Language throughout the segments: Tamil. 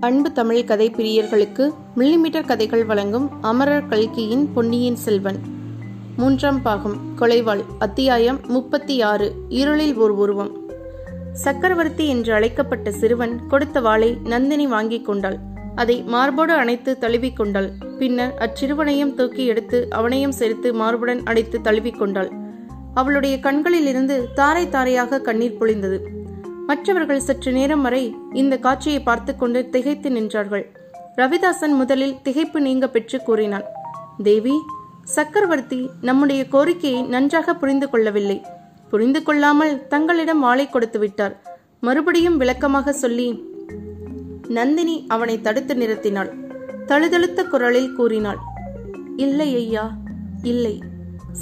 அன்பு தமிழ் கதை பிரியர்களுக்கு மில்லிமீட்டர் கதைகள் வழங்கும் அமரர் கல்கியின் பொன்னியின் செல்வன். மூன்றாம் பாகம் கொலைவாள் அத்தியாயம் முப்பத்தி ஆறு இருளில் ஒரு உருவம். சக்கரவர்த்தி என்று அழைக்கப்பட்ட சிறுவன் கொடுத்த வாளை நந்தினி வாங்கிக் கொண்டாள். அதை மார்போடு அணைத்து தழுவிக் கொண்டாள். பின்னர் அச்சிறுவனையும் தூக்கி எடுத்து அவனையும் சேர்த்து மார்புடன் அடைத்து தழுவிக் கொண்டாள். அவளுடைய கண்களிலிருந்து தாரை தாரையாக கண்ணீர் பொழிந்தது. மற்றவர்கள் சற்று நேரம் வரை இந்த காட்சியை பார்த்து கொண்டு திகைத்து நின்றார்கள். ரவிதாசன் முதலில் திகைப்பு நீங்க பெற்று கூறினான். தேவி சக்கரவர்த்தி நம்முடைய கோரிக்கையை நன்றாக புரிந்து கொள்ளவில்லை. புரிந்து கொள்ளாமல் தங்களிடம் வாளை கொடுத்து விட்டார். மறுபடியும் விளக்கமாக சொல்லி நந்தினி அவனை தடுத்து நிறுத்தினாள். தழுதழுத்த குரலில் கூறினாள் இல்லை ஐயா இல்லை.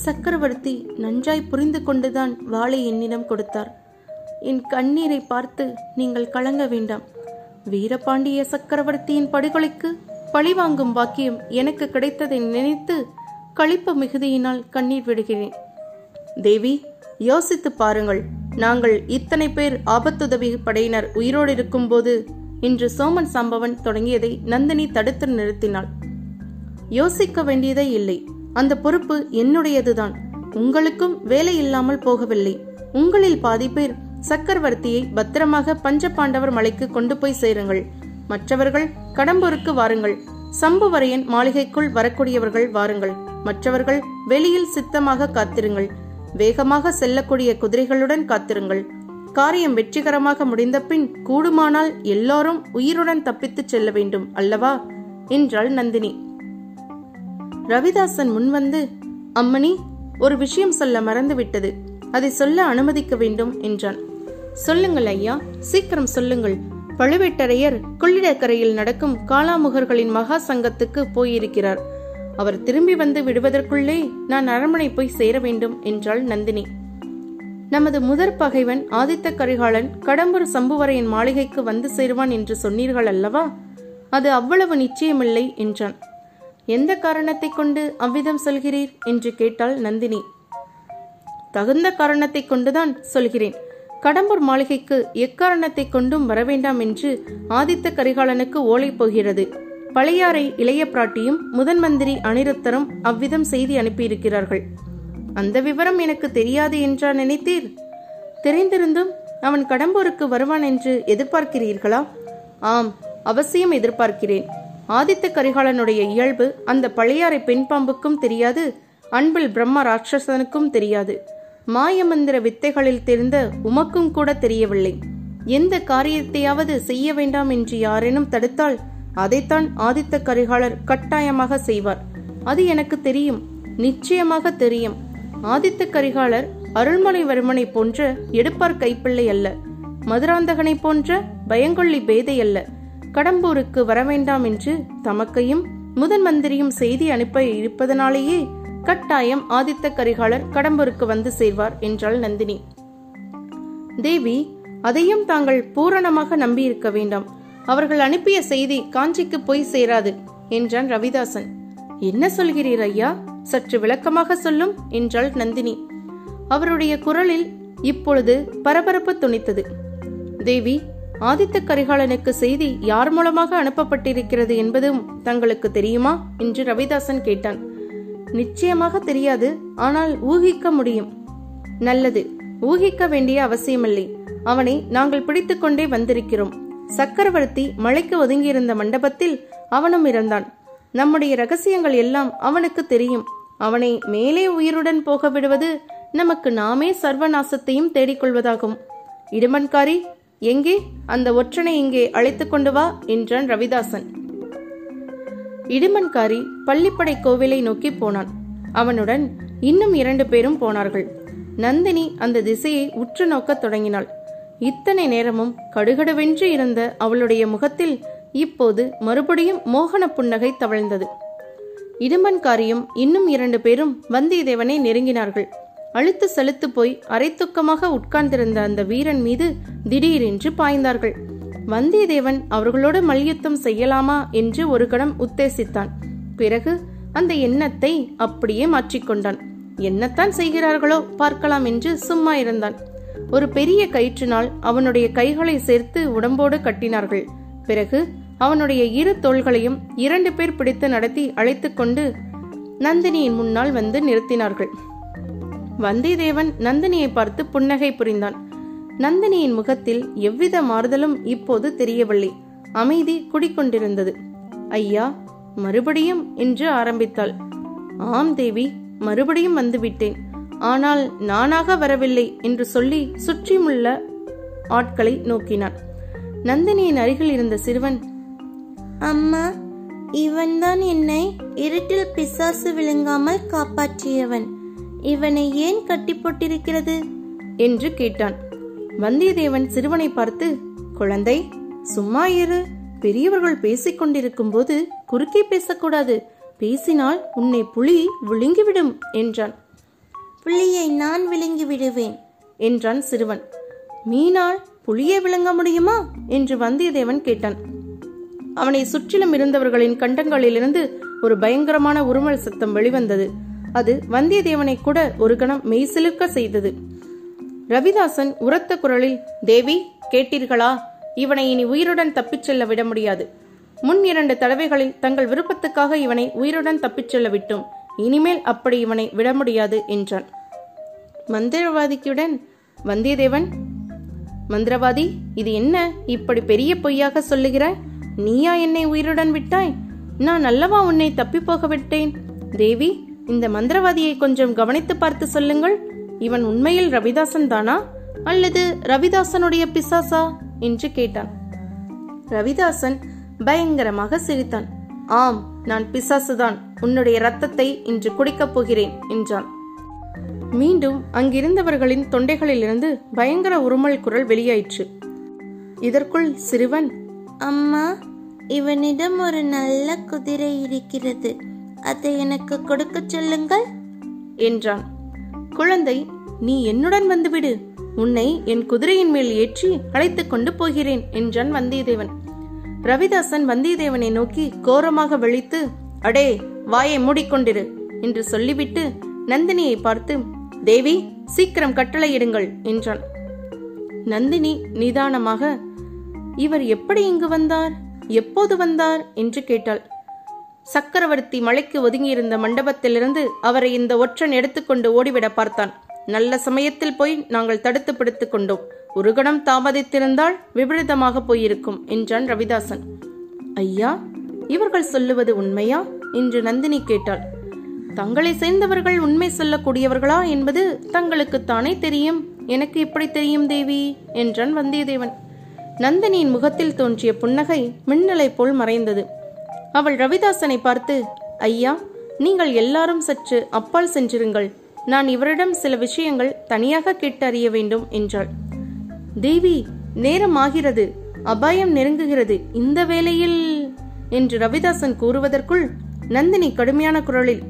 சக்கரவர்த்தி நன்றாய் புரிந்து கொண்டுதான் வாளை என்னிடம் கொடுத்தார். என் கண்ணீரை பார்த்து நீங்கள் கலங்க வேண்டாம். வீரபாண்டிய சக்கரவர்த்தியின் படுகொலைக்கு பழிவாங்கும் வாக்கியம் எனக்கு கிடைத்ததை நினைத்து களிப்பு மிகுதியினால் கண்ணீர் விடுகிறேன். தேவி யோசித்து பாருங்கள். நாங்கள் இத்தனை பேர் ஆபத்துதவி படையினர் உயிரோடு இருக்கும்போது இன்று சோமன் சம்பவன் தொடங்கியதை நந்தினி தடுத்து நிறுத்தினாள். யோசிக்க வேண்டியதே இல்லை. அந்த பொறுப்பு என்னுடையதுதான். உங்களுக்கும் வேலை இல்லாமல் போகவில்லை. உங்களில் பாதி பேர் சக்கரவர்த்தியை பத்திரமாக பஞ்சபாண்டவர் மலைக்கு கொண்டு போய் சேருங்கள். மற்றவர்கள் கடம்பூருக்கு வாருங்கள். சம்புவரையன் மாளிகைக்குள் வரக்கூடியவர்கள் வாருங்கள். மற்றவர்கள் வெளியில் சித்தமாக காத்திருங்கள். வேகமாக செல்லக்கூடிய குதிரைகளுடன் காத்திருங்கள். காரியம் வெற்றிகரமாக முடிந்த பின் கூடுமானால் எல்லாரும் உயிருடன் தப்பித்துச் செல்ல வேண்டும் அல்லவா? என்றாள் நந்தினி. ரவிதாசன் முன்வந்து அம்மணி ஒரு விஷயம் சொல்ல மறந்துவிட்டது. அதை சொல்ல அனுமதிக்க வேண்டும் என்றான். சொல்லுங்கள் ஐயா சீக்கிரம் சொல்லுங்கள். பழுவேட்டரையர் கொள்ளிடக்கரையில் நடக்கும் காலாமுகர்களின் மகா சங்கத்துக்கு போயிருக்கிறார். அவர் திரும்பி வந்து விடுவதற்குள்ளே நான் அரண்மனை போய் சேர வேண்டும் என்றாள் நந்தினி. நமது முதற் பகைவன் ஆதித்த கரிகாலன் கடம்பூர் சம்புவரையின் மாளிகைக்கு வந்து சேருவான் என்று சொன்னீர்கள் அல்லவா? அது அவ்வளவு நிச்சயமில்லை என்றான். எந்த காரணத்தை கொண்டு அவ்விதம் சொல்கிறீர்? என்று கேட்டாள் நந்தினி. தகுந்த காரணத்தை கொண்டுதான் சொல்கிறேன். கடம்பூர் மாளிகைக்கு எக்காரணத்தை கொண்டும் வரவேண்டாம் என்று ஆதித்த கரிகாலனுக்கு ஓலை போகிறது. பழையாறை இளைய பிராட்டியும் முதன் மந்திரி அனிருத்தரும் அவ்விதம் செய்தி அனுப்பியிருக்கிறார்கள். அந்த விவரம் எனக்கு தெரியாது என்றா நினைத்தீர்? தெரிந்திருந்தும் அவன் கடம்பூருக்கு வருவான் என்று எதிர்பார்க்கிறீர்களா? ஆம் அவசியம் எதிர்பார்க்கிறேன். ஆதித்த கரிகாலனுடைய இயல்பு அந்த பழையாறை பெண் பாம்புக்கும் தெரியாது அன்பில் பிரம்ம ராட்சசனுக்கும் தெரியாது. மாயமந்திர வித்தைகளில் தெரிந்த உமக்கும் கூட தெரியவில்லை. எந்த காரியத்தையாவது செய்ய வேண்டாம் என்று யாரேனும் தடுத்தால் அதைத்தான் ஆதித்த கரிகாலர் கட்டாயமாக செய்வார். அது எனக்கு தெரியும் நிச்சயமாக தெரியும். ஆதித்த கரிகாலர் அருள்மொழிவர்மனை போன்ற எடுப்பார் கைப்பிள்ளை அல்ல. மதுராந்தகனை போன்ற பயங்கொள்ளி பேதை அல்ல. கடம்பூருக்கு வரவேண்டாம் என்று தமக்கையும் முதன் மந்திரியும் செய்தி அனுப்ப இருப்பதனாலேயே கட்டாயம் ஆதித்த கரிகாலர் கடம்பூருக்கு வந்து சேர்வார் என்றாள் நந்தினி. தேவி அதையும் தாங்கள் பூரணமாக நம்பியிருக்க வேண்டாம். அவர்கள் அனுப்பிய செய்தி காஞ்சிக்கு போய் சேராது என்றான் ரவிதாசன். என்ன சொல்கிறீர் ஐயா? சற்று விளக்கமாக சொல்லும் என்றாள் நந்தினி. அவருடைய குரலில் இப்பொழுது பரபரப்பு துணித்தது. தேவி ஆதித்த கரிகாலனுக்கு செய்தி யார் மூலமாக அனுப்பப்பட்டிருக்கிறது என்பதும் தங்களுக்கு தெரியுமா? என்று ரவிதாசன் கேட்டான். நிச்சயமாக தெரியாது. ஆனால் ஊகிக்க முடியும். நல்லது. ஊகிக்க வேண்டிய அவசியமில்லை. அவனை நாங்கள் பிடித்துக்கொண்டே வந்திருக்கிறோம். சக்கரவர்த்தி மலைக்கு ஒதுங்கியிருந்த மண்டபத்தில் அவனும் இறந்தான். நம்முடைய ரகசியங்கள் எல்லாம் அவனுக்கு தெரியும். அவனை மேலே உயிருடன் போக விடுவது நமக்கு நாமே சர்வநாசத்தையும் தேடிக்கொள்வதாகும். இடுமன்காரி எங்கே? அந்த ஒற்றனை இங்கே அழைத்து கொண்டு வா என்றான் ரவிதாசன். இடுமன்காரி பள்ளிப்படை கோவிலை நோக்கி போனான். அவனுடன் இன்னும் இரண்டு பேரும் போனார்கள். நந்தினி அந்த திசையை உற்று நோக்கத் தொடங்கினாள். இத்தனை நேரமும் கடுகடுவென்று இருந்த அவளுடைய முகத்தில் இப்போது மறுபடியும் மோகன புன்னகை தவழ்ந்தது. இடுமன்காரியும் இன்னும் இரண்டு பேரும் வந்தியத்தேவனை நெருங்கினார்கள். அழுத்து செலுத்து போய் அரைத்துக்கமாக உட்கார்ந்திருந்த அந்த வீரன் மீது திடீரென்று பாய்ந்தார்கள். வந்தியத்தேவன் அவர்களோடு மல்யுத்தம் செய்யலாமா என்று ஒரு கணம் உத்தேசித்தான். பிறகு அந்த எண்ணத்தை அப்படியே மாற்றிக்கொண்டான். என்னத்தான் செய்கிறார்களோ பார்க்கலாம் என்று சும்மா இருந்தான். ஒரு பெரிய கயிற்றினால் அவனுடைய கைகளை சேர்த்து உடம்போடு கட்டினார்கள். பிறகு அவனுடைய இரு தோள்களையும் இரண்டு பேர் பிடித்து நடத்தி அழைத்து கொண்டு நந்தினியின் முன்னால் வந்து நிறுத்தினார்கள். வந்தியத்தேவன் நந்தினியை பார்த்து புன்னகை புரிந்தான். நந்தினியின் முகத்தில் எவ்வித மாறுதலும் இப்போது தெரியவில்லை. அமைதி குடிக்கொண்டிருந்தது ஐயா மறுபடியும்? என்று ஆரம்பித்தாள். ஆம் தேவி மறுபடியும் வந்துவிட்டேன். ஆனால் நானாக வரவில்லை என்று சொல்லி சுற்றியுள்ள ஆட்களை நோக்கினான் நந்தினியின் அருகில் இருந்த சிறுவன் அம்மா இவன்தான் என்னை இருட்டில் பிசாசு விழுங்காமல் காப்பாற்றியவன். இவனை ஏன் கட்டி போட்டிருக்கிறது என்று கேட்டான். வந்தியத்தேவன் சிறுவனை பார்த்து குழந்தை சும்மா இரு. பெரியவர்கள் பேசிக் கொண்டிருக்கும் போது குறுக்கே பேசக்கூடாது. பேசினால் உன்னை புலி விழுங்கிவிடும் என்றான். புலியை நான் விழுங்கி விடுவேன் என்றான் சிறுவன். மீனால் புலியை விழுங்க முடியுமா? என்று வந்தியத்தேவன் கேட்டான். அவனை சுற்றிலும் இருந்தவர்களின் கண்டங்களிலிருந்து ஒரு பயங்கரமான உருமல் சத்தம் வெளிவந்தது. அது வந்தியத்தேவனை கூட ஒரு கணம் மெய்சிலுக்க செய்தது. ரவிதாசன் உரத்த குரலில் தேவி கேட்டீர்களா? இவனை இனி உயிருடன் தப்பிச் செல்ல விட முடியாது. முன் இரண்டு தடவைகளில் தங்கள் விருப்பத்துக்காக இவனை உயிருடன் தப்பிச் செல்ல விட்டோம். இனிமேல் அப்படி இவனை விட முடியாது என்றான். மந்திரவாதிக்குடன் வந்தியத்தேவன் மந்திரவாதி இது என்ன? இப்படி பெரிய பொய்யாக சொல்லுகிறாய்? நீயா என்னை உயிருடன் விட்டாய்? நான் அல்லவா உன்னை தப்பி போக விட்டேன்? தேவி இந்த மந்திரவாதியை கொஞ்சம் கவனித்து பார்த்து சொல்லுங்கள். இவன் உண்மையில் ரவிதாசன் தானா? அல்லது ரவிதாசனுடைய பிசாசா? என்று கேட்டான். ரவிதாசன் பயங்கரமாக சிரித்தான். ஆம் நான் பிசாசுதான். உன்னுடைய ரத்தத்தை இன்று குடிக்கப் போகிறேன் என்றான். மீண்டும் அங்கிருந்தவர்களின் தொண்டைகளிலிருந்து பயங்கர உருமல் குரல் வெளியாயிற்று. இதற்குள் சிறுவன் அம்மா இவனிடம் ஒரு நல்ல குதிரை இருக்கிறது. அதை எனக்கு கொடுக்கச் சொல்லுங்கள் என்றான். குழந்தை நீ என்னுடன் வந்துவிடு. உன்னை என் குதிரையின் மேல் ஏற்றி அழைத்துக் கொண்டு போகிறேன் என்றான் வந்தியத்தேவன். ரவிதாசன் வந்தியத்தேவனை நோக்கி கோரமாக விழித்து அடே வாயை மூடிக்கொண்டிரு என்று சொல்லிவிட்டு நந்தினியை பார்த்து தேவி சீக்கிரம் கட்டளையிடுங்கள் என்றான். நந்தினி நிதானமாக இவர் எப்படி இங்கு வந்தார்? எப்போது வந்தார்? என்று கேட்டாள். சக்கரவர்த்தி மலைக்கு ஒதுங்கியிருந்த மண்டபத்திலிருந்து அவரை இந்த ஒற்றன் எடுத்துக்கொண்டு ஓடிவிட பார்த்தான். நல்ல சமயத்தில் போய் நாங்கள் தடுத்து பிடித்துக் கொண்டோம். ஒரு கணம் தாமதித்திருந்தால் விபரீதமாக போயிருக்கும் என்றான் ரவிதாசன். ஐயா இவர்கள் சொல்லுவது உண்மையா? என்று நந்தினி கேட்டாள். தங்களை சேர்ந்தவர்கள் உண்மை சொல்லக்கூடியவர்களா என்பது தங்களுக்குத்தானே தெரியும். எனக்கு எப்படி தெரியும் தேவி என்றான் வந்தியத்தேவன். நந்தினியின் முகத்தில் தோன்றிய புன்னகை மின்னலை போல் மறைந்தது. அவள் ரவிதாசனை பார்த்து ஐயா நீங்கள் எல்லாரும் சற்று அப்பால் சென்றிருங்கள். நான் இவரிடம் சில விஷயங்கள் தனியாக கேட்டு அறிய வேண்டும் என்றாள். தேவி நேரம் ஆகிறது. அபாயம் நெருங்குகிறது. இந்த வேளையில் என்று ரவிதாசன் கூறுவதற்குள் நந்தினி கடுமையான குரலில்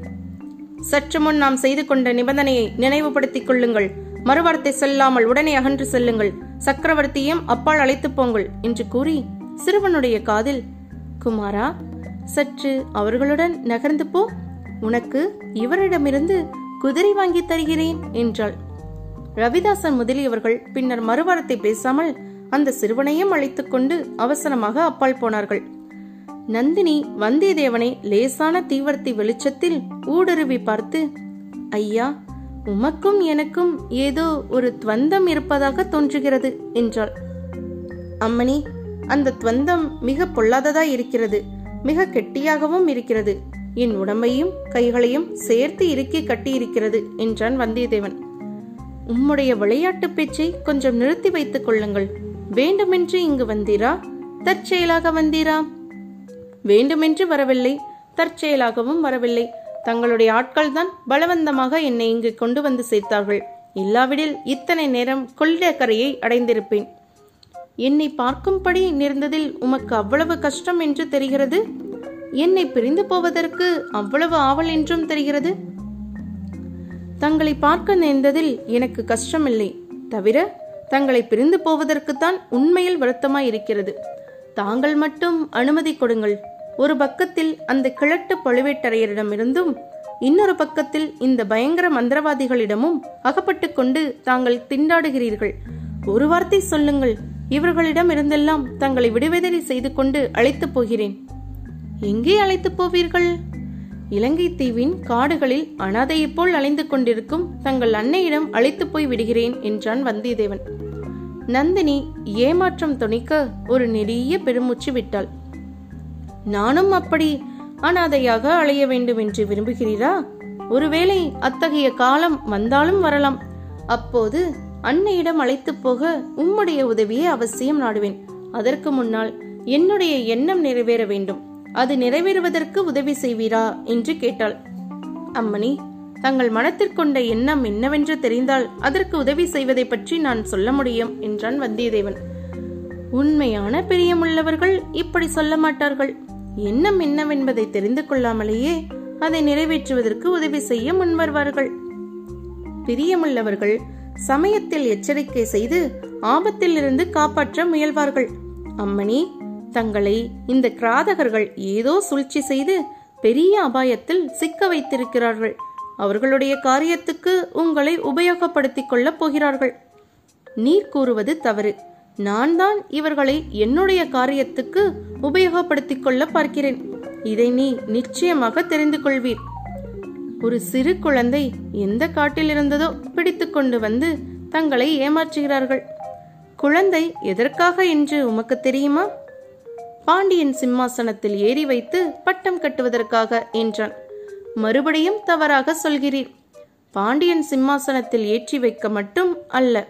சற்று முன் நாம் செய்து கொண்ட நிபந்தனையை நினைவுபடுத்திக் கொள்ளுங்கள். மறுவார்த்தை செல்லாமல் உடனே அகன்று செல்லுங்கள். சக்கரவர்த்தியும் அப்பால் அழைத்துப் போங்கள் என்று கூறி சிறுவனுடைய காதில் குமாரா சற்று அவர்களுடன் நகர்ந்து போ உனக்கு இவரிடமிருந்து குதிரை வாங்கி தருகிறேன் என்றாள். ரவிதாசன் முதலியவர்கள் பின்னர் மறுவாரத்தை பேசாமல் அந்த சிறுவனையும் அழைத்துக் கொண்டு அவசரமாக அப்பால் போனார்கள். நந்தினி வந்தியத்தேவனை லேசான தீவர்த்தி வெளிச்சத்தில் ஊடுருவி பார்த்து ஐயா உமக்கும் எனக்கும் ஏதோ ஒரு துவந்தம் இருப்பதாக தோன்றுகிறது என்றாள். அம்மணி அந்த துவந்தம் மிக பொல்லாததாய் இருக்கிறது. மிக கெட்டியாகவும் இருக்கிறது. என் உடம்பையும் கைகளையும் சேர்த்து இறுக்கி கட்டியிருக்கிறது என்றான் வந்தியத்தேவன். உம்முடைய விளையாட்டு பேச்சை கொஞ்சம் நிறுத்தி வைத்துக் கொள்ளுங்கள். வேண்டுமென்று இங்கு வந்தீரா? தற்செயலாக வந்தீரா? வேண்டுமென்று வரவில்லை தற்செயலாகவும் வரவில்லை. தங்களுடைய ஆட்கள் தான் பலவந்தமாக என்னை இங்கு கொண்டு வந்து சேர்த்தார்கள். இல்லாவிடில் இத்தனை நேரம் கொள்ளிடக்கரையை அடைந்திருப்பேன். என்னை பார்க்கும்படி நேர்ந்ததில் உமக்கு அவ்வளவு கஷ்டம் என்று தெரிகிறது? என்னை பிரிந்து போவதற்கு அவ்வளவு ஆவல் என்றும் தெரிகிறது? தங்களை பார்க்க நேர்ந்ததில் எனக்கு கஷ்டமில்லை. தவிர தங்களை பிரிந்து போவதற்குத்தான் உண்மையில் வருத்தமாய் இருக்கிறது தாங்கள் மட்டும் அனுமதி கொடுங்கள். ஒரு பக்கத்தில் அந்த கிழட்டு பழுவேட்டரையரிடமிருந்தும் இன்னொரு பக்கத்தில் இந்த பயங்கர மந்திரவாதிகளிடமும் அகப்பட்டு கொண்டு தாங்கள் திண்டாடுகிறீர்கள். ஒரு வார்த்தை சொல்லுங்கள். இவர்களிடம் இருந்தெல்லாம் தங்களை விடுவிதலை செய்து கொண்டு அழைத்துப் போகிறேன். எங்கே அழைத்துப் போவீர்கள்? இலங்கை தீவின் காடுகளில் அனாதையைப் போல் அலைந்து கொண்டிருக்கும் தங்கள் அன்னையிடம் அழைத்து போய் விடுகிறேன் என்றான் வந்தியத்தேவன். நந்தினி ஏமாற்றம் துணிக்க ஒரு நெடிய பெருமூச்சு விட்டாள். நானும் அப்படி அனாதையாக அலைய வேண்டும் என்று விரும்புகிறீரா? ஒருவேளை அத்தகைய காலம் வந்தாலும் வரலாம். அப்போது அன்னையிடம் அழைத்துப் போக உம்முடைய உதவியை அவசியம் நாடுவேன். அதற்கு முன்னால் என்னுடைய எண்ணம் நிறைவேற வேண்டும். அது நிறைவேறுவதற்கு உதவி செய்வீரா? என்று கேட்டாள். அம்மணி தங்கள் மனத்திற்கொண்ட எண்ணம் என்னவென்று தெரிந்தால் அதற்கு உதவி செய்வதை பற்றி நான் சொல்ல முடியும் என்றான் வந்தியத்தேவன். உண்மையான பிரியமுள்ளவர்கள் இப்படி சொல்ல மாட்டார்கள். எண்ணம் என்னவென்பதை தெரிந்து கொள்ளாமலேயே அதை நிறைவேற்றுவதற்கு உதவி செய்ய முன்வருவார்கள். பிரியமுள்ளவர்கள் சமயத்தில் எச்சரிக்கை செய்து ஆபத்திலிருந்து காப்பாற்ற முயல்வார்கள். அம்மணி தங்களை இந்த கிராதகர்கள் ஏதோ சூழ்ச்சி செய்து பெரிய அபாயத்தில் சிக்க வைத்திருக்கிறார்கள். அவர்களுடைய காரியத்துக்கு உங்களை உபயோகப்படுத்திக் கொள்ளப் போகிறார்கள். நீர் கூறுவது தவறு. நான் தான் இவர்களை என்னுடைய காரியத்துக்கு உபயோகப்படுத்திக் கொள்ள பார்க்கிறேன். இதை நீ நிச்சயமாக தெரிந்து கொள்வீர். ஒரு சிறு குழந்தை எந்த காட்டில் இருந்ததோ பிடித்து கொண்டு வந்து தங்களை ஏமாற்றுகிறார்கள். குழந்தை எதற்காக என்று உமக்கு தெரியுமா? பாண்டியன் சிம்மாசனத்தில் ஏறி வைத்து பட்டம் கட்டுவதற்காக என்றான். மறுபடியும் தவறாக சொல்கிறீர். பாண்டியன் சிம்மாசனத்தில் ஏற்றி வைக்க மட்டும் அல்ல.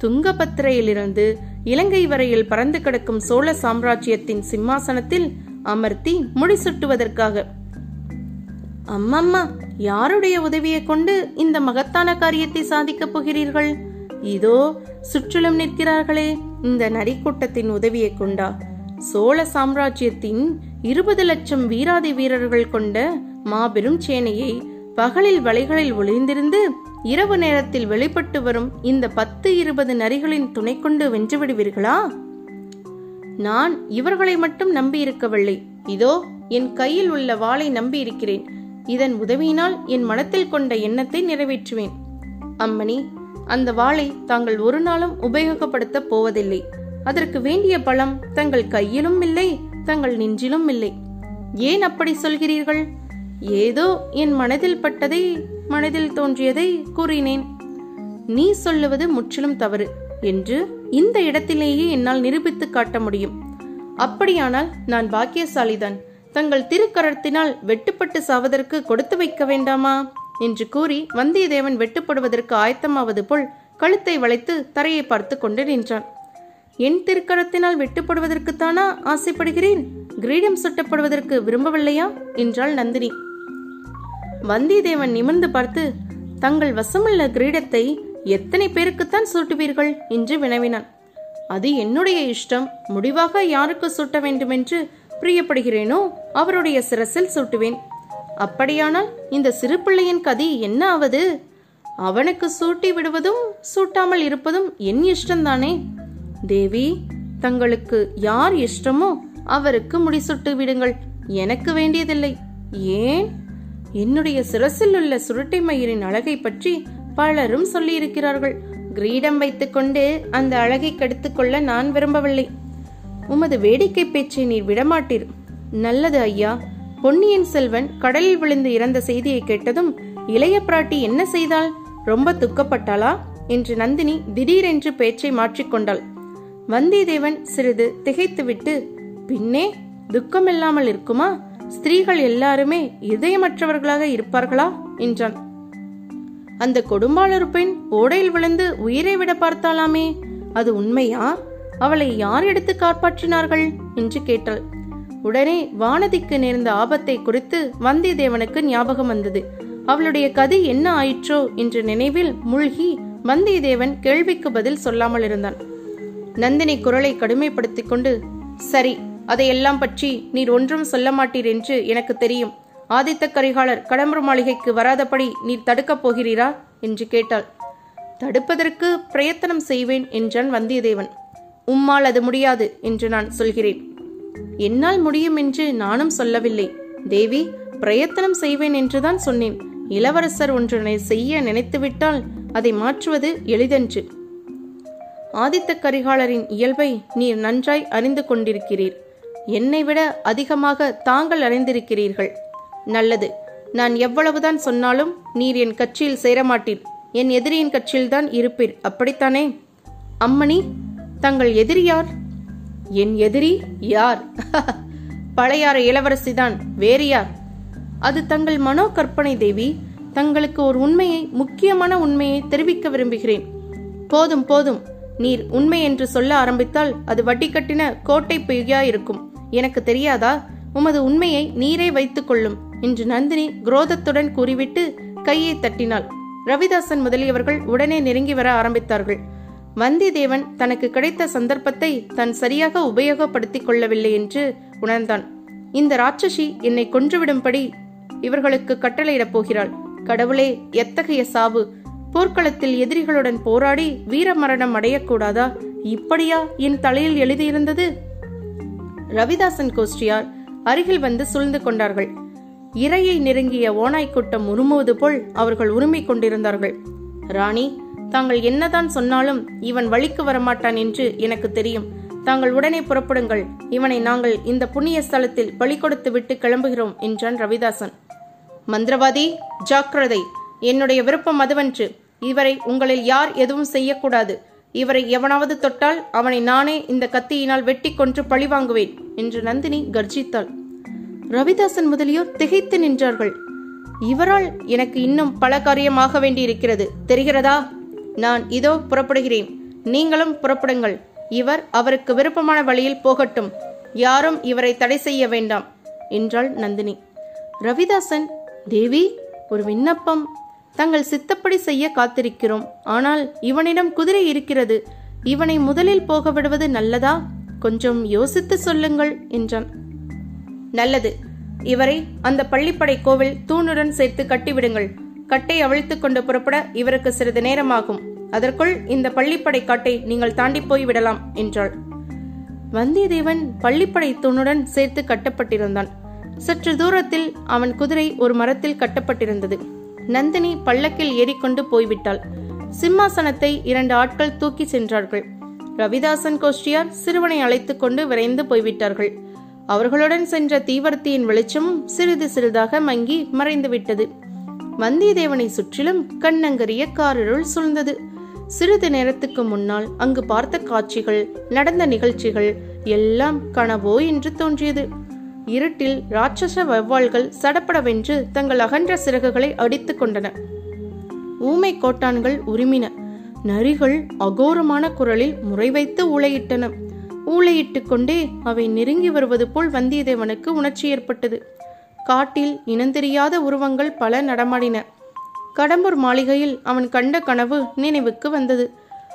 துங்கபத்திரையிலிருந்து இலங்கை வரையில் பறந்து கிடக்கும் சோழ சாம்ராஜ்யத்தின் சிம்மாசனத்தில் அமர்த்தி முடிசூட்டுவதற்காக. அம்மம்மா யாருடைய உதவியை கொண்டு இந்த மகத்தான காரியத்தை சாதிக்கப் போகிறீர்கள்? இதோ சுற்றிலும் நிற்கிறார்களே இந்த நரிக்கூட்டத்தின் உதவியை கொண்டா? சோழ சாம்ராஜ்யத்தின் இருபது லட்சம் வீராதி வீரர்கள் கொண்ட மாபெரும் சேனையை பகலில் வலைகளில் ஒளிந்திருந்து இரவு நேரத்தில் வெளிப்பட்டு வரும் இந்த பத்து இருபது நரிகளின் துணை கொண்டு வென்று விடுவீர்களா? நான் இவர்களை மட்டும் நம்பியிருக்கவில்லை. இதோ என் கையில் உள்ள வாளை நம்பியிருக்கிறேன். இதன் உதவியினால் என் மனத்தில் கொண்ட எண்ணத்தை நிறைவேற்றுவேன். அம்மணி அந்த வாளை தாங்கள் ஒரு நாளும் உபயோகப்படுத்தப் போவதில்லை. அதற்கு வேண்டிய பலம் தங்கள் கையிலும் இல்லை தங்கள் நெஞ்சிலும் இல்லை. ஏன் அப்படி சொல்கிறீர்கள்? ஏதோ என் மனதில் பட்டதை மனதில் தோன்றியதை கூறினேன். நீ சொல்லுவது முற்றிலும் தவறு என்று இந்த இடத்திலேயே என்னால் நிரூபித்து காட்ட முடியும். அப்படியானால் நான் பாக்கியசாலிதான். தங்கள் திருக்கரத்தினால் வெட்டுப்பட்டு சாவதற்கு கொடுத்து வைக்க வேண்டாமா? என்று கூறி வந்தியத்தேவன் வெட்டுப்படுவதற்கு ஆயத்தமாவது போல் கழுத்தை வளைத்து தரையை பார்த்து கொண்டு நின்றான். என் திருக்கரத்தினால் வெட்டுப்படுவதற்குத்தானா ஆசைப்படுகிறேன்? கிரீடம் சுட்டப்படுவதற்கு விரும்பவில்லையா? என்றாள் நந்தினி. வந்தியத்தேவன் நிமிர்ந்து பார்த்து தங்கள் வசமுள்ள கிரீடத்தை எத்தனை பேருக்குத்தான் சூட்டுவீர்கள்? என்று வினவினான். அது என்னுடைய இஷ்டம். முடிவாக யாருக்கு சூட்ட வேண்டுமென்று பிரியப்படுகிறேனோ? அவருடைய சிரசில் சூட்டுவேன். அப்படியானால் இந்த சிறு பிள்ளையின் கதி என்ன ஆவது? அவனுக்கு சூட்டி விடுவதும் சூட்டாமல் இருப்பதும் என் இஷ்டம்தானே? தேவி தங்களுக்கு யார் இஷ்டமோ அவருக்கு முடிசூட்டு விடுங்கள். எனக்கு வேண்டியதில்லை. ஏன்? என்னுடைய சிரசில் உள்ள சுருட்டை மயிரின் அழகை பற்றி பலரும் சொல்லியிருக்கிறார்கள். கிரீடம் வைத்துக்கொண்டு அந்த அழகை கெடுத்துக்கொள்ள நான் விரும்பவில்லை. உமது வேடிக்கை பேச்சை நீர் விடமாட்டீர். நல்லது ஐயா. பொன்னியின் செல்வன் கடலில் விழுந்து இறந்த செய்தியை கேட்டதும் இளைய பிராட்டி என்ன செய்தாள்? ரொம்ப துக்கப்பட்டாளா? என்று நந்தினி திடீரென்று பேச்சை மாற்றிக்கொண்டாள் வந்தியத்தேவன் சிறிது திகைத்துவிட்டு பின்னே துக்கமில்லாமல் இருக்குமா? ஸ்திரீகள் எல்லாருமே இதயமற்றவர்களாக இருப்பார்களா? என்றான். அந்த கொடும்பாளர் பெண் ஓடையில் விழுந்து உயிரை விட பார்த்தாலாமே அது உண்மையா? அவளை யார் எடுத்து காப்பாற்றினார்கள்? என்று கேட்டாள். உடனே வானதிக்கு நேர்ந்த ஆபத்தை குறித்து வந்தியத்தேவனுக்கு ஞாபகம் வந்தது. அவளுடைய கதி என்ன ஆயிற்றோ என்ற நினைவில் மூழ்கி வந்தியத்தேவன் கேள்விக்கு பதில் சொல்லாமல் இருந்தான். நந்தினி குரலை கடுமைப்படுத்திக் கொண்டு சரி அதையெல்லாம் பற்றி நீர் ஒன்றும் சொல்ல மாட்டீர் என்று எனக்கு தெரியும். ஆதித்த கரிகாலர் கடம்பூர் மாளிகைக்கு வராதபடி நீர் தடுக்கப் போகிறீரா? என்று கேட்டாள். தடுப்பதற்கு பிரயத்தனம் செய்வேன் என்றான் வந்தியத்தேவன். உம்மால் அது முடியாது என்று நான் சொல்கிறேன். என்னால் முடியும் என்று நானும் சொல்லவில்லை. தேவி பிரயத்தனம் செய்வேன் என்றுதான் சொன்னேன். இளவரசர் ஒன்றனை செய்ய நினைத்துவிட்டால் அதை மாற்றுவது எளிதன்று. ஆதித்த கரிகாலரின் இயல்பை நீர் நன்றாய் அறிந்து கொண்டிருக்கிறீர். என்னை விட அதிகமாக தாங்கள் அறிந்திருக்கிறீர்கள். நல்லது. நான் எவ்வளவுதான் சொன்னாலும் நீர் என் கட்சியில் சேரமாட்டீர். என் எதிரியின் கட்சியில்தான் இருப்பீர். அப்படித்தானே? அம்மணி தங்கள் எதிரி யார்? என் எதிரி யார்? பழையாற இளவரசிதான் வேறு யார்? அது தங்கள் மனோ கற்பனை தேவி தங்களுக்கு ஒரு உண்மையை முக்கியமான உண்மையை தெரிவிக்க விரும்புகிறேன். போதும் போதும். நீர் உண்மை என்று சொல்ல ஆரம்பித்தால் அது வட்டி கட்டின கோட்டை பொய்யா இருக்கும் எனக்கு தெரியாதா? உமது உண்மையை நீரே வைத்துக் கொள்ளும் என்று நந்தினி குரோதத்துடன் கூறிவிட்டு கையை தட்டினாள். ரவிதாசன் முதலியவர்கள் உடனே நெருங்கி வர ஆரம்பித்தார்கள். வந்தியத்தேவன் தனக்கு கிடைத்த சந்தர்ப்பத்தை தன் சரியாக உபயோகப்படுத்திக் கொள்ளவில்லை என்று உணர்ந்தான். இந்த ராட்சசி என்னை கொன்றுவிடும்படி இவர்களுக்கு கட்டளையிடப் போகிறாள். கடவுளே எத்தகைய சாவு! போர்க்களத்தில் எதிரிகளுடன் போராடி வீரமரணம் அடையக்கூடாதா? இப்படியா என் தலையில் எழுதியிருந்தது? ரவிதாசன் கோஷ்டியார் அருகில் வந்து சூழ்ந்து கொண்டார்கள். இரையை நெருங்கிய ஓநாய் கூட்டம் உருமுவது போல் அவர்கள் உரிமை கொண்டிருந்தார்கள். ராணி தாங்கள் என்னதான் சொன்னாலும் இவன் வழிக்கு வரமாட்டான் என்று எனக்கு தெரியும். தாங்கள் உடனே புறப்படுங்கள். இவனை நாங்கள் இந்த புண்ணிய ஸ்தலத்தில் பலி கொடுத்து விட்டு கிளம்புகிறோம் என்றான் ரவிதாசன். மந்திரவாதி ஜாக்கிரதை. என்னுடைய விருப்பம் அதுவன்று. இவரை உங்களில் யார் எதுவும் செய்யக்கூடாது. இவரை எவனாவது தொட்டால் அவனை நானே இந்த கத்தியினால் வெட்டி கொன்று பழிவாங்குவேன் என்று நந்தினி கர்ஜித்தாள். ரவிதாசன் முதலியோர் திகைத்து நின்றார்கள். இவரால் எனக்கு இன்னும் பல காரியமாக வேண்டியிருக்கிறது. தெரிகிறதா? நான் இதோ புறப்படுகிறேன். நீங்களும் புறப்படுங்கள். இவர் அவருக்கு விருப்பமான வழியில் போகட்டும். யாரும் இவரை தடை செய்ய வேண்டாம் என்றாள் நந்தினி. ரவிதாசன் தேவி ஒரு விண்ணப்பம். தங்கள் சித்தப்படி செய்ய காத்திருக்கிறோம். ஆனால் இவனிடம் குதிரை இருக்கிறது. இவனை முதலில் போக விடுவது நல்லதா? கொஞ்சம் யோசித்து சொல்லுங்கள் என்றான். நல்லது. இவரை அந்த பள்ளிப்படை கோவில் தூணுடன் சேர்த்து கட்டிவிடுங்கள். கட்டை அவிழ்த்து கொண்டு புறப்பட இவருக்கு சிறிது நேரமாகும். அதற்குள் இந்த பள்ளிப்படை காட்டை நீங்கள் தாண்டி போய் விடலாம் என்றாள். வந்தியத்தேவன் பள்ளிப்படை தூணுடன் சேர்த்து கட்டப்பட்டிருந்தான். சற்று தூரத்தில் அவன் குதிரை ஒரு மரத்தில் கட்டப்பட்டிருந்தது. நந்தினி பல்லக்கில் ஏறிக்கொண்டு போய்விட்டாள். சிம்மாசனத்தை இரண்டு ஆட்கள் தூக்கி சென்றார்கள். ரவிதாசன் கோஷ்டியார் சிறுவனை அழைத்துக் கொண்டு விரைந்து போய்விட்டார்கள். அவர்களுடன் சென்ற தீவர்த்தியின் வெளிச்சமும் சிறிது சிறிதாக மங்கி மறைந்துவிட்டது. வந்தியத்தேவனை சுற்றிலும் கண்ணங்கரிய காரிருள் சூழ்ந்தது. சிறிது நேரத்துக்கு முன்னால் அங்கு பார்த்த காட்சிகள் நடந்த நிகழ்ச்சிகள் எல்லாம் கனவோ என்று தோன்றியது. இருட்டில் ராட்சச வௌவால்கள் சடப்படவென்று தங்கள் அகன்ற சிறகுகளை அடித்துக் கொண்டன. ஊமை கோட்டான்கள் உரிமின. நரிகள் அகோரமான குரலில் முறை வைத்து ஊளையிட்டன. ஊளையிட்டுக் கொண்டே அவை நெருங்கி வருவது போல் வந்தியத்தேவனுக்கு உணர்ச்சி ஏற்பட்டது. காட்டில் இனந்தெரியாத உருவங்கள் பல நடமாடின. கடம்பூர் மாளிகையில் அவன் கண்ட கனவு நினைவுக்கு வந்தது.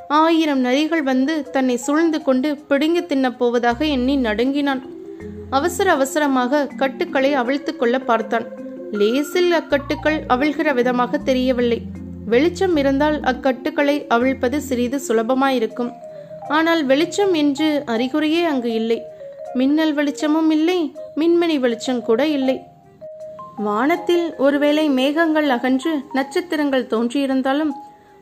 ஆயிரம் நரிகள் வந்து தன்னை சூழ்ந்து கொண்டு பிடுங்கி தின்னப் போவதாக எண்ணி நடுங்கினான். அவசர அவசரமாக கட்டுக்களை அவிழ்த்து கொள்ள பார்த்தான். லேசில் அக்கட்டுக்கள் அவிழ்கிற விதமாக தெரியவில்லை. வெளிச்சம் இருந்தால் அக்கட்டுக்களை அவிழ்ப்பது சிறிது சுலபமாயிருக்கும். ஆனால் வெளிச்சம் என்று அறிகுறியே அங்கு இல்லை. மின்னல் வெளிச்சமும் இல்லை மின்மணி வெளிச்சம் கூட இல்லை. வானத்தில் ஒருவேளை மேகங்கள் அகன்று நட்சத்திரங்கள் தோன்றியிருந்தாலும்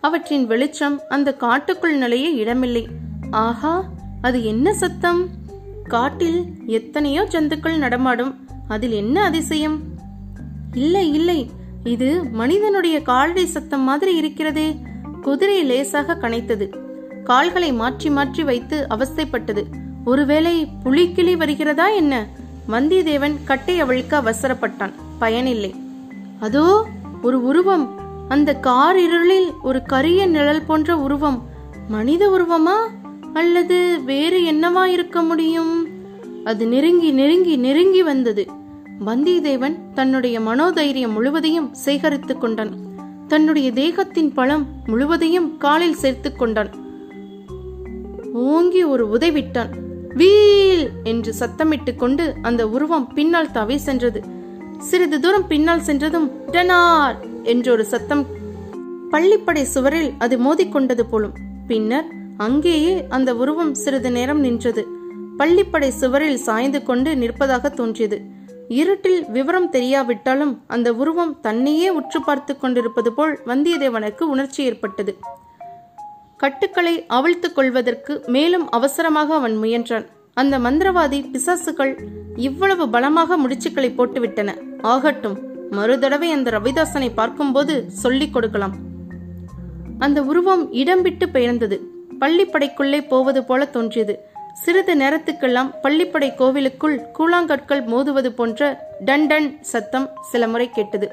அவற்றின் வெளிச்சம் அந்த காட்டுக்குள் நுழைய இடமில்லை. ஆஹா அது என்ன சத்தம்? காட்டில் எத்தனையோ ஜந்துக்கள் நடமாடும். அதில் என்ன அதிசயம்? இல்லை இல்லை. இது மனிதனுடைய காலடி சத்தம் மாதிரி இருக்கிறதே. குதிரை லேசாக கனைத்தது. கால்களை மாற்றி மாற்றி வைத்து அவஸ்தைப்பட்டது. ஒருவேளை புலிக்கிளி வருகிறதா என்ன? வந்தியத்தேவன் கட்டை அவிழ்க்க அவசரப்பட்டான். பயனில்லை. அதோ ஒரு உருவம். அந்த கார் இருளில் ஒரு கரிய நிழல் போன்ற உருவம். மனித உருவமா? அல்லது வேறு என்னவா இருக்க முடியும்? அது நெருங்கி நெருங்கி நெருங்கி வந்தது. வந்தியத்தேவன் தன்னுடைய மனோதைரியம் முழுவதையும் சேகரித்துக் கொண்டான். தன்னுடைய தேகத்தின் பலம் முழுவதையும் காலில் சேர்த்துக் கொண்டான். ஓங்கி ஒரு உதைவிட்டான் வீல் என்று சத்தமிட்டுக் கொண்டு அந்த உருவம் பின்னால் தவி சென்றது. சிறிது தூரம் பின்னால் சென்றதும் டனார் என்றொரு சத்தம் பள்ளிப்படை சுவரில் அது மோதிக்கொண்டது போலும். பின்னர் அங்கேயே அந்த உருவம் சிறிது நேரம் நின்றது. பள்ளிப்படை சுவரில் சாய்ந்து கொண்டு நிற்பதாக தோன்றியது. இருட்டில் விவரம் தெரியாவிட்டாலும் அந்த உருவம் தன்னையே உற்று பார்த்து கொண்டிருப்பது போல் வந்தியத்தேவனுக்கு உணர்ச்சி ஏற்பட்டது. கட்டுக்களை அவிழ்த்துக் கொள்வதற்கு மேலும் அவசரமாக அவன் முயன்றான். அந்த மந்திரவாதி பிசாசுகள் இவ்வளவு பலமாக முடிச்சுக்களை போட்டுவிட்டன. ஆகட்டும் மறுதடவை அந்த ரவிதாசனை பார்க்கும்போது சொல்லிக் கொடுக்கலாம். அந்த உருவம் இடம் விட்டு பெயர்ந்தது பள்ளிப்படைக்குள்ளே போவது போல தோன்றியது. சிறிது நேரத்துக்கெல்லாம் பள்ளிப்படை கோவிலுக்குள் கூழாங்கற்கள் மோதுவது போன்ற டன் டன் சத்தம் சில முறை கேட்டது.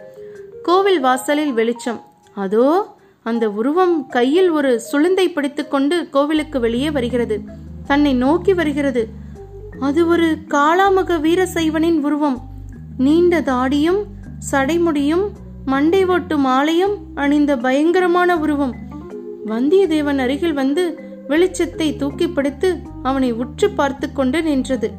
கோவில் வாசலில் வெளிச்சம். அதோ அந்த உருவம் கையில் ஒரு சுளுந்தை பிடித்துக்கொண்டு கோவிலுக்கு வெளியே வருகிறது. தன்னை நோக்கி வருகிறது. அது ஒரு காளாமுக வீரசைவனின் உருவம். நீண்ட தாடியும் சடைமுடியும் மண்டை ஓட்டு மாலையும் அணிந்த பயங்கரமான உருவம். வந்தியத்தேவன் அருகில் வந்து வெளிச்சத்தை தூக்கி பிடித்து அவனை உற்று பார்த்து கொண்டு நின்றது.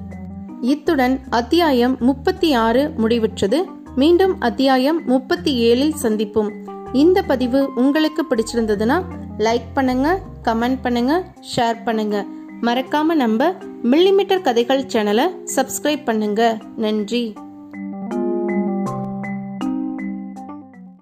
இத்துடன் அத்தியாயம் முப்பத்தி ஆறு முடிவுற்றது. மீண்டும் அத்தியாயம் முப்பத்தி ஏழில் சந்திப்போம். இந்த பதிவு உங்களுக்கு பிடிச்சிருந்ததுன்னா லைக் பண்ணுங்க கமெண்ட் பண்ணுங்க ஷேர் பண்ணுங்க. மறக்காம நம்ம மில்லிமீட்டர் கதைகள் சேனலை சப்ஸ்கிரைப் பண்ணுங்க. நன்றி.